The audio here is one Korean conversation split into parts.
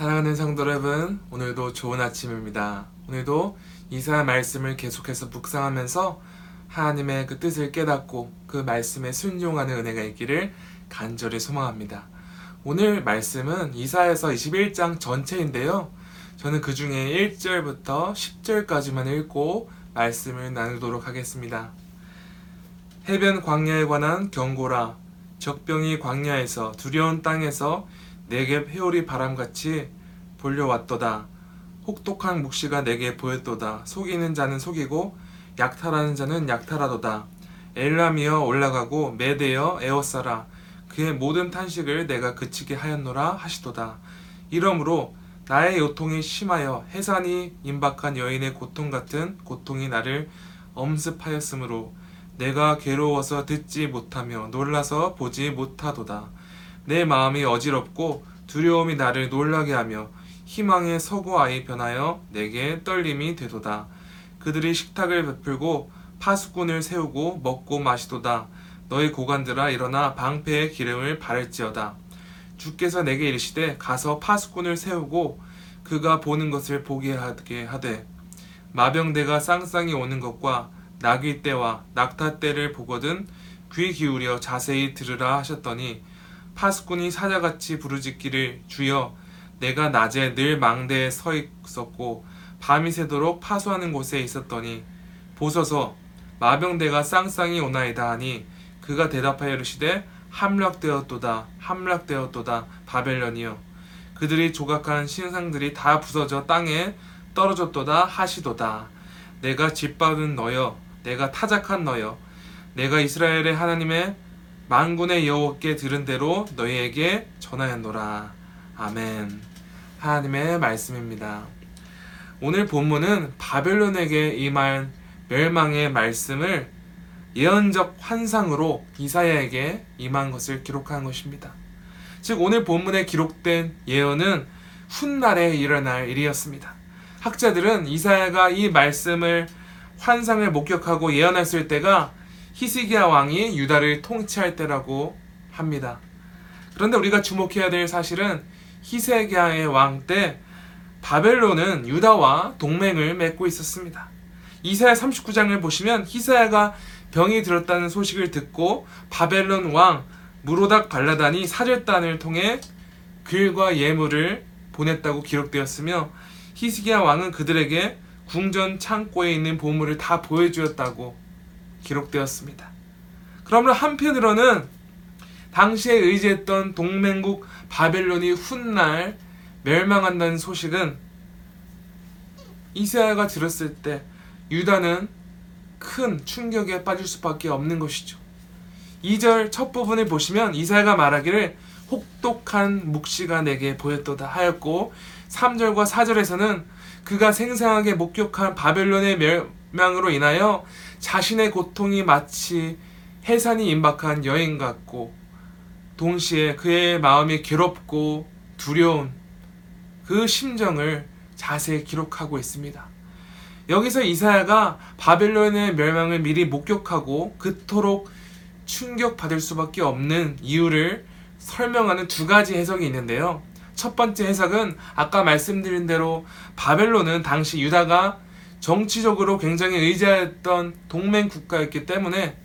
사랑하는 성도 여러분, 오늘도 좋은 아침입니다. 오늘도 이사야 말씀을 계속해서 묵상하면서 하나님의 그 뜻을 깨닫고 그 말씀에 순종하는 은혜가 있기를 간절히 소망합니다. 오늘 말씀은 이사야서 21장 전체인데요. 저는 그 중에 1절부터 10절까지만 읽고 말씀을 나누도록 하겠습니다. 해변 광야에 관한 경고라 적병이 광야에서 두려운 땅에서 내게 회오리 바람같이 몰려왔도다. 혹독한 묵시가 내게 보였도다. 속이는 자는 속이고 약탈하는 자는 약탈하도다. 엘람이여 올라가고 메대여 에워싸라. 그의 모든 탄식을 내가 그치게 하였노라 하시도다. 이러므로 나의 요통이 심하여 해산이 임박한 여인의 고통 같은 고통이 나를 엄습하였으므로 내가 괴로워서 듣지 못하며 놀라서 보지 못하도다. 내 마음이 어지럽고 두려움이 나를 놀라게 하며 희망의 서구아이 변하여 내게 떨림이 되도다. 그들이 식탁을 베풀고 파수꾼을 세우고 먹고 마시도다. 너희 고관들아 일어나 방패의 기름을 바를지어다. 주께서 내게 이르시되 가서 파수꾼을 세우고 그가 보는 것을 보게 하게 하되 마병대가 쌍쌍이 오는 것과 나귀 떼와 낙타 떼를 보거든 귀 기울여 자세히 들으라 하셨더니 파수꾼이 사자같이 부르짖기를 주여 내가 낮에 늘 망대에 서 있었고 밤이 새도록 파수하는 곳에 있었더니 보소서 마병대가 쌍쌍이 오나이다 하니 그가 대답하여 이르시되 함락되었도다 함락되었도다 바벨론이여. 그들이 조각한 신상들이 다 부서져 땅에 떨어졌도다 하시도다. 내가 짓밟은 너여 내가 타작한 너여 내가 이스라엘의 하나님의 만군의 여호와께 들은 대로 너희에게 전하였노라 아멘 하나님의 말씀입니다 오늘 본문은 바벨론에게 임할 멸망의 말씀을 예언적 환상으로 이사야에게 임한 것을 기록한 것입니다. 즉 오늘 본문에 기록된 예언은 훗날에 일어날 일이었습니다. 학자들은 이사야가 이 말씀을 환상을 목격하고 예언했을 때가 히스기야 왕이 유다를 통치할 때라고 합니다. 그런데 우리가 주목해야 될 사실은 히스기야의 왕 때 바벨론은 유다와 동맹을 맺고 있었습니다. 이사야 39장을 보시면 히스야가 병이 들었다는 소식을 듣고 바벨론 왕 무로닥 발라단이 사절단을 통해 글과 예물을 보냈다고 기록되었으며 히스기야 왕은 그들에게 궁전 창고에 있는 보물을 다 보여주었다고 기록되었습니다. 그러면 한편으로는 당시에 의지했던 동맹국 바벨론이 훗날 멸망한다는 소식은 이사야가 들었을 때 유다는 큰 충격에 빠질 수밖에 없는 것이죠. 2절 첫 부분을 보시면 이사야가 말하기를 혹독한 묵시가 내게 보였도다 하였고 3절과 4절에서는 그가 생생하게 목격한 바벨론의 멸 망으로 인하여 자신의 고통이 마치 해산이 임박한 여인 같고 동시에 그의 마음이 괴롭고 두려운 그 심정을 자세히 기록하고 있습니다. 여기서 이사야가 바벨론의 멸망을 미리 목격하고 그토록 충격받을 수밖에 없는 이유를 설명하는 두 가지 해석이 있는데요. 첫 번째 해석은 아까 말씀드린 대로 바벨론은 당시 유다가 정치적으로 굉장히 의지했던 동맹 국가였기 때문에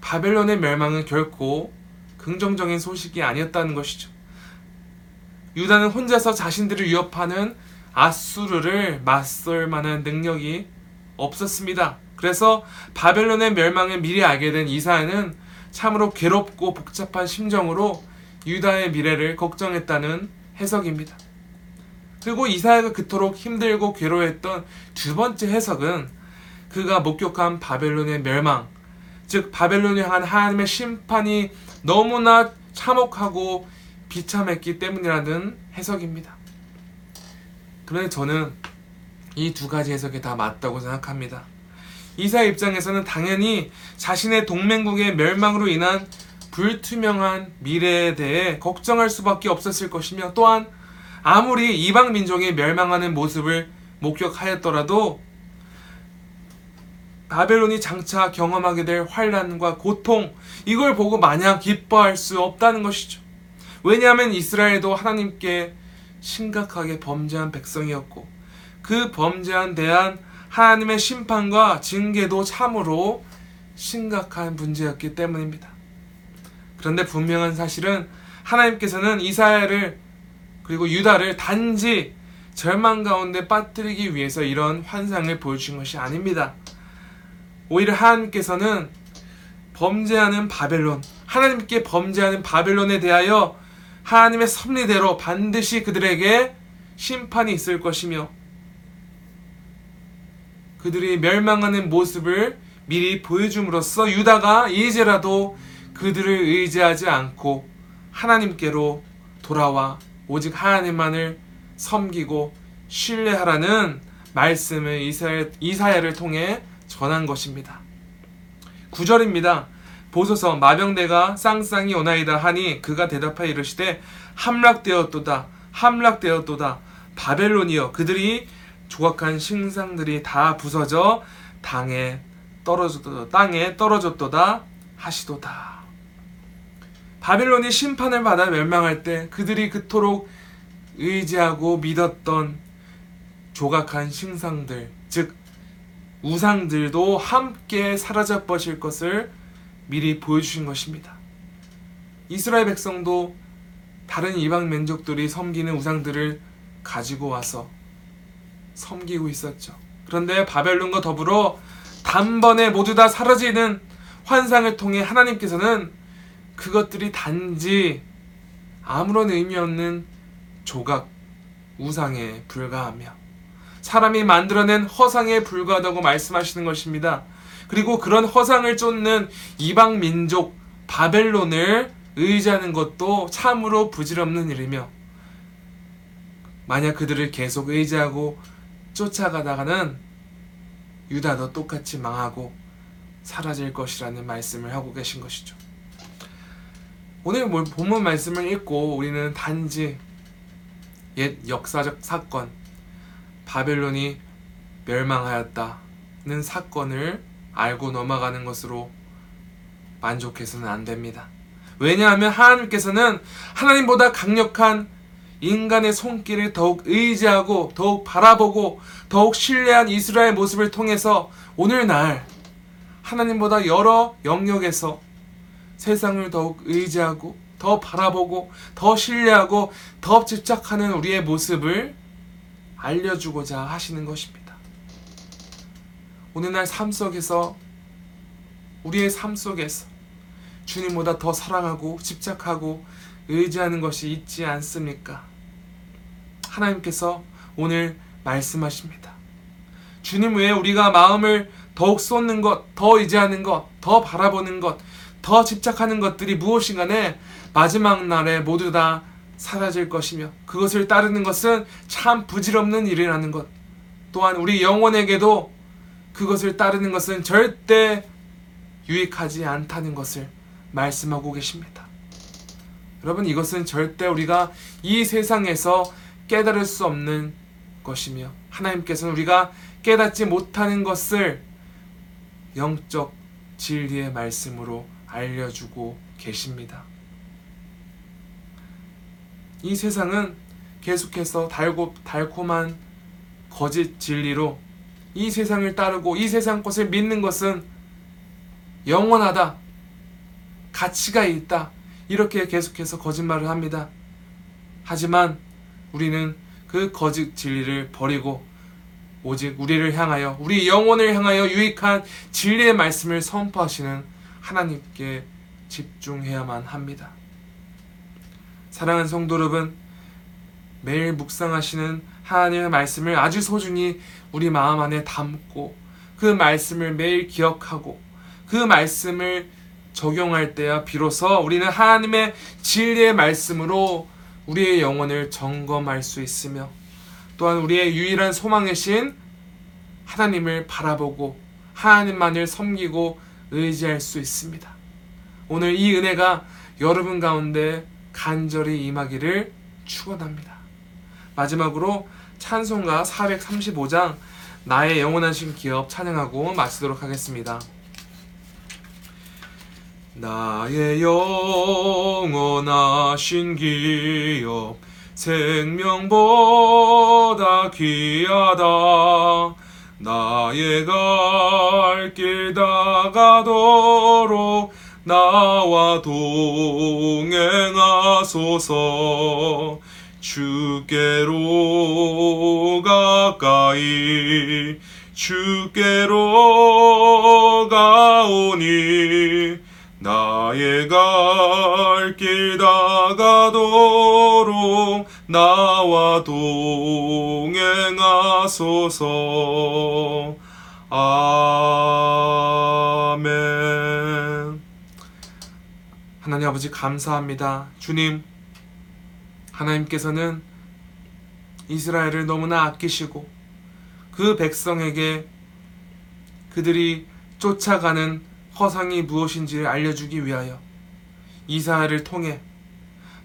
바벨론의 멸망은 결코 긍정적인 소식이 아니었다는 것이죠. 유다는 혼자서 자신들을 위협하는 아수르를 맞설 만한 능력이 없었습니다. 그래서 바벨론의 멸망을 미리 알게 된 이사야는 참으로 괴롭고 복잡한 심정으로 유다의 미래를 걱정했다는 해석입니다. 그리고 이사야가 그토록 힘들고 괴로워했던 두 번째 해석은 그가 목격한 바벨론의 멸망, 즉 바벨론을 향한 하나님의 심판이 너무나 참혹하고 비참했기 때문이라는 해석입니다. 그런데 저는 이 두 가지 해석이 다 맞다고 생각합니다. 이사 입장에서는 당연히 자신의 동맹국의 멸망으로 인한 불투명한 미래에 대해 걱정할 수밖에 없었을 것이며 또한 아무리 이방 민족이 멸망하는 모습을 목격하였더라도 바벨론이 장차 경험하게 될 환란과 고통 이걸 보고 마냥 기뻐할 수 없다는 것이죠. 왜냐하면 이스라엘도 하나님께 심각하게 범죄한 백성이었고 그 범죄한 대한 하나님의 심판과 징계도 참으로 심각한 문제였기 때문입니다. 그런데 분명한 사실은 하나님께서는 이스라엘을 그리고 유다를 단지 절망 가운데 빠뜨리기 위해서 이런 환상을 보여주신 것이 아닙니다. 오히려 하나님께서는 범죄하는 바벨론, 하나님께 범죄하는 바벨론에 대하여 하나님의 섭리대로 반드시 그들에게 심판이 있을 것이며 그들이 멸망하는 모습을 미리 보여줌으로써 유다가 이제라도 그들을 의지하지 않고 하나님께로 돌아와 오직 하나님만을 섬기고 신뢰하라는 말씀을 이사야, 이사야를 통해 전한 것입니다. 9절입니다. 보소서 마병대가 쌍쌍이 오나이다 하니 그가 대답하여 이르시되 함락되었도다 함락되었도다 바벨론이여 그들이 조각한 신상들이 다 부서져 당에 떨어졌도다 땅에 떨어졌도다 하시도다 바벨론이 심판을 받아 멸망할 때 그들이 그토록 의지하고 믿었던 조각한 신상들 즉 우상들도 함께 사라져 버실 것을 미리 보여주신 것입니다. 이스라엘 백성도 다른 이방 민족들이 섬기는 우상들을 가지고 와서 섬기고 있었죠. 그런데 바벨론과 더불어 단번에 모두 다 사라지는 환상을 통해 하나님께서는 그것들이 단지 아무런 의미 없는 조각, 우상에 불과하며 사람이 만들어낸 허상에 불과하다고 말씀하시는 것입니다. 그리고 그런 허상을 쫓는 이방 민족 바벨론을 의지하는 것도 참으로 부질없는 일이며 만약 그들을 계속 의지하고 쫓아가다가는 유다도 똑같이 망하고 사라질 것이라는 말씀을 하고 계신 것이죠. 오늘 본문 말씀을 읽고 우리는 단지 옛 역사적 사건 바벨론이 멸망하였다는 사건을 알고 넘어가는 것으로 만족해서는 안 됩니다. 왜냐하면 하나님께서는 하나님보다 강력한 인간의 손길을 더욱 의지하고 더욱 바라보고 더욱 신뢰한 이스라엘 모습을 통해서 오늘날 하나님보다 여러 영역에서 세상을 더욱 의지하고 더 바라보고 더 신뢰하고 더 집착하는 우리의 모습을 알려주고자 하시는 것입니다. 오늘날 삶 속에서 우리의 삶 속에서 주님보다 더 사랑하고 집착하고 의지하는 것이 있지 않습니까? 하나님께서 오늘 말씀하십니다. 주님 외에 우리가 마음을 더욱 쏟는 것, 더 의지하는 것, 더 바라보는 것, 더 집착하는 것들이 무엇인가에 마지막 날에 모두 다 사라질 것이며 그것을 따르는 것은 참 부질없는 일이라는 것. 또한 우리 영혼에게도 그것을 따르는 것은 절대 유익하지 않다는 것을 말씀하고 계십니다. 여러분, 이것은 절대 우리가 이 세상에서 깨달을 수 없는 것이며, 하나님께서는 우리가 깨닫지 못하는 것을 영적 진리의 말씀으로 알려주고 계십니다. 이 세상은 계속해서 달고, 달콤한 거짓 진리로 이 세상을 따르고 이 세상 것을 믿는 것은 영원하다. 가치가 있다. 이렇게 계속해서 거짓말을 합니다. 하지만 우리는 그 거짓 진리를 버리고 오직 우리를 향하여 우리 영혼을 향하여 유익한 진리의 말씀을 선포하시는 하나님께 집중해야만 합니다. 사랑하는 성도 여러분, 매일 묵상하시는 하나님의 말씀을 아주 소중히 우리 마음 안에 담고 그 말씀을 매일 기억하고 그 말씀을 적용할 때야 비로소 우리는 하나님의 진리의 말씀으로 우리의 영혼을 점검할 수 있으며 또한 우리의 유일한 소망이신 하나님을 바라보고 하나님만을 섬기고 의지할 수 있습니다. 오늘 이 은혜가 여러분 가운데 간절히 임하기를 축원합니다. 마지막으로 찬송가 435장 나의 영원하신 기업 찬양하고 마치도록 하겠습니다. 나의 영원하신 기업 생명보다 귀하다 나의 갈 길 다가도록 나와 동행하소서. 주께로 가까이 주께로 가오니 나의 갈 길 다가도록 나와 동행하소서. 아 하나님 아버지 감사합니다 주님 하나님께서는 이스라엘을 너무나 아끼시고 그 백성에게 그들이 쫓아가는 허상이 무엇인지를 알려주기 위하여 이사야를 통해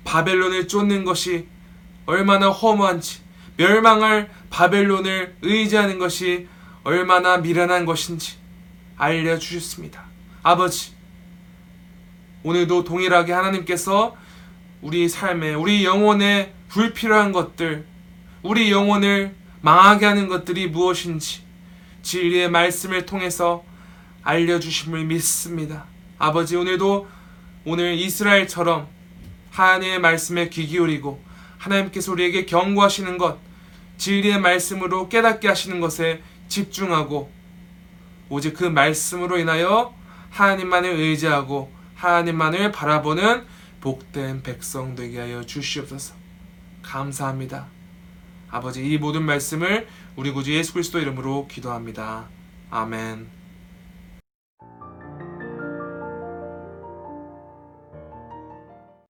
바벨론을 쫓는 것이 얼마나 허무한지 멸망할 바벨론을 의지하는 것이 얼마나 미련한 것인지 알려주셨습니다. 아버지, 오늘도 동일하게 하나님께서 우리 삶에, 우리 영혼에 불필요한 것들, 우리 영혼을 망하게 하는 것들이 무엇인지 진리의 말씀을 통해서 알려주심을 믿습니다. 아버지, 오늘도 오늘 이스라엘처럼 하나님의 말씀에 귀 기울이고 하나님께서 우리에게 경고하시는 것, 진리의 말씀으로 깨닫게 하시는 것에 집중하고 오직 그 말씀으로 인하여 하나님만을 의지하고 하나님만을 바라보는 복된 백성 되게 하여 주시옵소서. 감사합니다. 아버지 이 모든 말씀을 우리 구주 예수 그리스도 이름으로 기도합니다. 아멘.